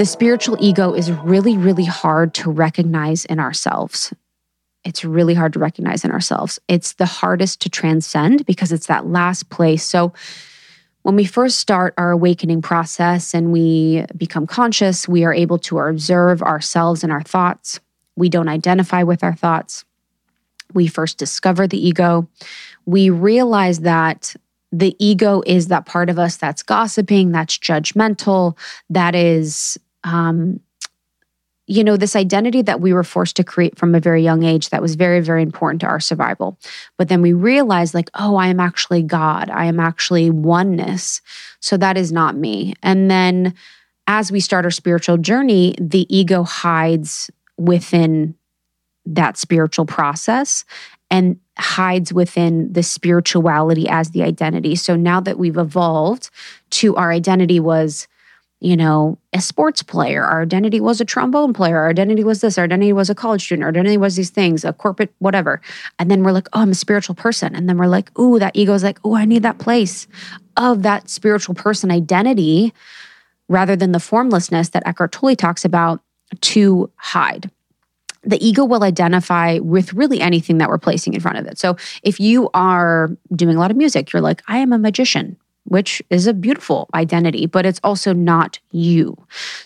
The spiritual ego is really, really hard to recognize in ourselves. It's really hard to recognize in ourselves. It's the hardest to transcend because it's that last place. So, when we first start our awakening process and we become conscious, we are able to observe ourselves and our thoughts. We don't identify with our thoughts. We first discover the ego. We realize that the ego is that part of us that's gossiping, that's judgmental, that is um, you know, this identity that we were forced to create from a very young age that was very, very important to our survival. But then we realized, like, oh, I am actually God. I am actually oneness. So that is not me. And then as we start our spiritual journey, the ego hides within that spiritual process and hides within the spirituality as the identity. So now that we've evolved to our identity was you know, a sports player. Our identity was a trombone player. Our identity was this. Our identity was a college student. Our identity was these things, a corporate, whatever. And then we're like, oh, I'm a spiritual person. And then we're like, ooh, that ego is like, oh, I need that place of that spiritual person identity rather than the formlessness that Eckhart Tolle talks about to hide the ego will identify with really anything that we're placing in front of it. So if you are doing a lot of music, you're like, I am a magician which is a beautiful identity, but it's also not you.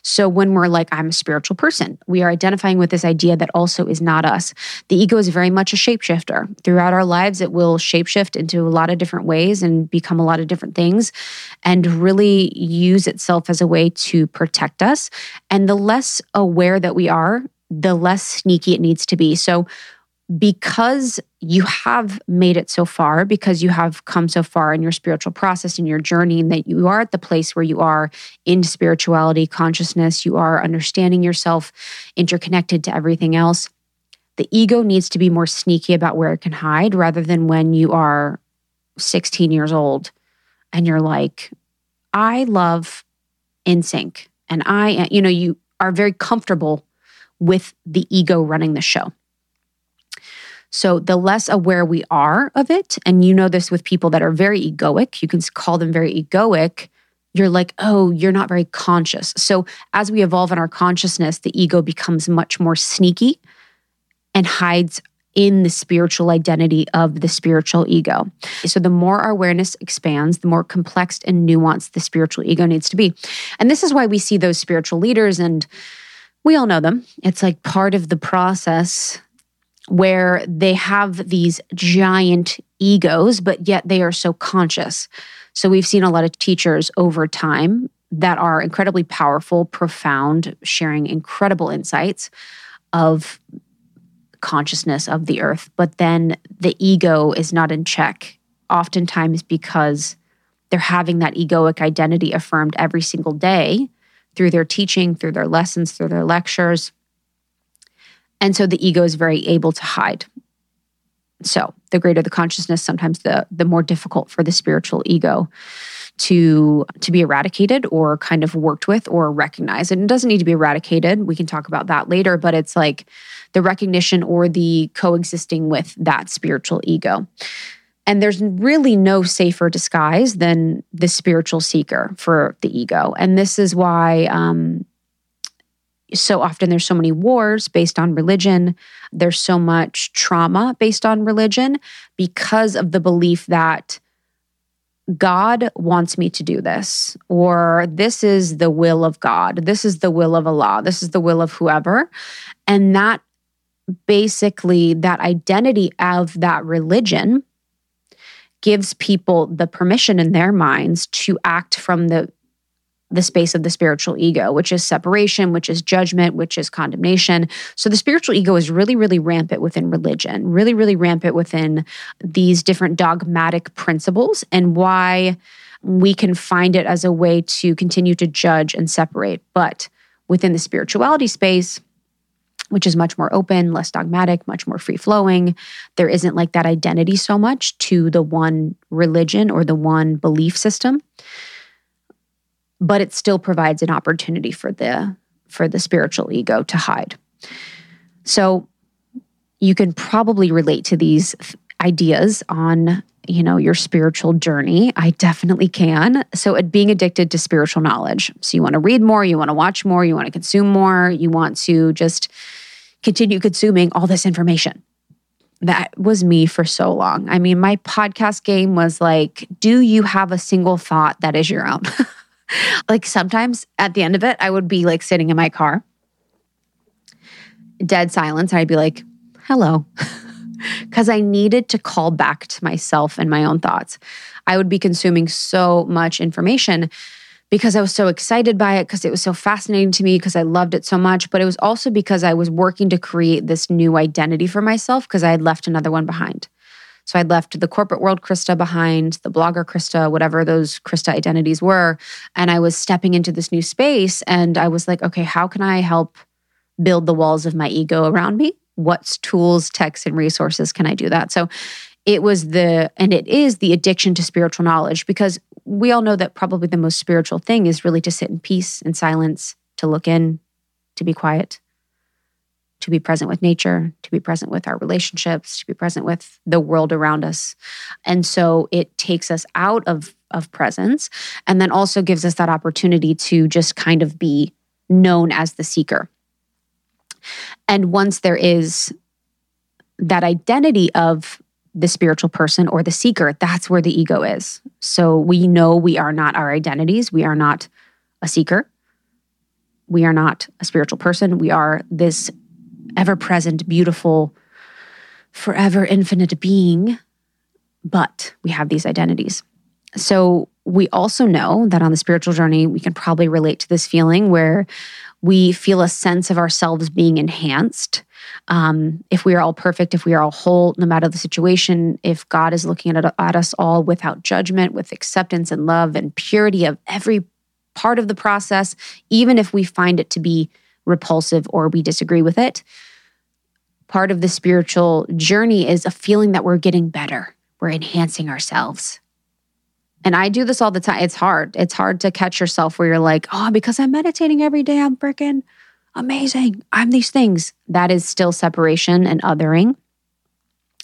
So when we're like, I'm a spiritual person, we are identifying with this idea that also is not us. The ego is very much a shapeshifter. Throughout our lives, it will shapeshift into a lot of different ways and become a lot of different things and really use itself as a way to protect us. And the less aware that we are, the less sneaky it needs to be. So because you have made it so far, because you have come so far in your spiritual process, in your journey, and that you are at the place where you are in spirituality, consciousness, you are understanding yourself, interconnected to everything else. The ego needs to be more sneaky about where it can hide rather than when you are 16 years old and you're like, I love NSYNC. And I, you know, you are very comfortable with the ego running the show. So the less aware we are of it, and you know this with people that are very egoic, you can call them very egoic. You're like, oh, you're not very conscious. So as we evolve in our consciousness, the ego becomes much more sneaky and hides in the spiritual identity of the spiritual ego. So, the more our awareness expands, the more complex and nuanced the spiritual ego needs to be. And this is why we see those spiritual leaders, and we all know them. It's like part of the process where they have these giant egos, but yet they are so conscious. So we've seen a lot of teachers over time that are incredibly powerful, profound, sharing incredible insights of consciousness of the earth. But then the ego is not in check, oftentimes because they're having that egoic identity affirmed every single day through their teaching, through their lessons, through their lectures. And so the ego is very able to hide. So the greater the consciousness, sometimes the the more difficult for the spiritual ego to to be eradicated or kind of worked with or recognized. And it doesn't need to be eradicated. We can talk about that later, but it's like the recognition or the coexisting with that spiritual ego. And there's really no safer disguise than the spiritual seeker for the ego. And this is why um, so often there's so many wars based on religion. There's so much trauma based on religion because of the belief that God wants me to do this, or this is the will of God, this is the will of Allah, this is the will of whoever. And that basically, that identity of that religion gives people the permission in their minds to act from the the space of the spiritual ego, which is separation, which is judgment, which is condemnation. So the spiritual ego is really, really rampant within religion, really, really rampant within these different dogmatic principles, and why we can find it as a way to continue to judge and separate. But within the spirituality space, which is much more open, less dogmatic, much more free flowing. There isn't like that identity so much to the one religion or the one belief system but it still provides an opportunity for the for the spiritual ego to hide. So you can probably relate to these ideas on you know, your spiritual journey. I definitely can. So, at being addicted to spiritual knowledge. So, you want to read more, you want to watch more, you want to consume more, you want to just continue consuming all this information. That was me for so long. I mean, my podcast game was like, do you have a single thought that is your own? like sometimes at the end of it, I would be like sitting in my car, dead silence. And I'd be like, hello. because I needed to call back to myself and my own thoughts. I would be consuming so much information because I was so excited by it, because it was so fascinating to me, because I loved it so much. But it was also because I was working to create this new identity for myself because I had left another one behind. So I'd left the corporate world Krista behind, the blogger Krista, whatever those Krista identities were. And I was stepping into this new space. And I was like, okay, how can I help build the walls of my ego around me? what tools, texts, and resources can I do that? So it was the, and it is the addiction to spiritual knowledge because we all know that probably the most spiritual thing is really to sit in peace and silence, to look in, to be quiet, to be present with nature, to be present with our relationships, to be present with the world around us. And so it takes us out of, of presence and then also gives us that opportunity to just kind of be known as the seeker. And once there is that identity of the spiritual person or the seeker, that's where the ego is. So we know we are not our identities. We are not a seeker. We are not a spiritual person. We are this ever present, beautiful, forever infinite being, but we have these identities. So we also know that on the spiritual journey, we can probably relate to this feeling where we feel a sense of ourselves being enhanced. Um, if we are all perfect, if we are all whole, no matter the situation, if God is looking at, at us all without judgment, with acceptance and love and purity of every part of the process, even if we find it to be repulsive or we disagree with it, part of the spiritual journey is a feeling that we're getting better, we're enhancing ourselves. And I do this all the time. It's hard. It's hard to catch yourself where you're like, oh, because I'm meditating every day, I'm freaking amazing. I'm these things. That is still separation and othering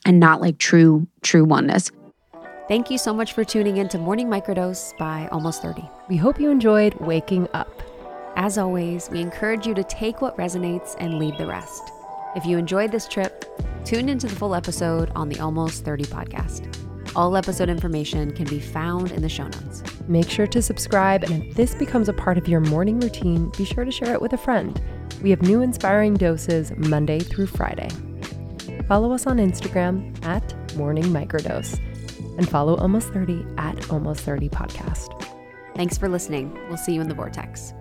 and not like true, true oneness. Thank you so much for tuning in to Morning Microdose by Almost 30. We hope you enjoyed waking up. As always, we encourage you to take what resonates and leave the rest. If you enjoyed this trip, tune into the full episode on the Almost 30 podcast. All episode information can be found in the show notes. Make sure to subscribe, and if this becomes a part of your morning routine, be sure to share it with a friend. We have new inspiring doses Monday through Friday. Follow us on Instagram at Morning Microdose and follow Almost 30 at Almost 30 Podcast. Thanks for listening. We'll see you in the Vortex.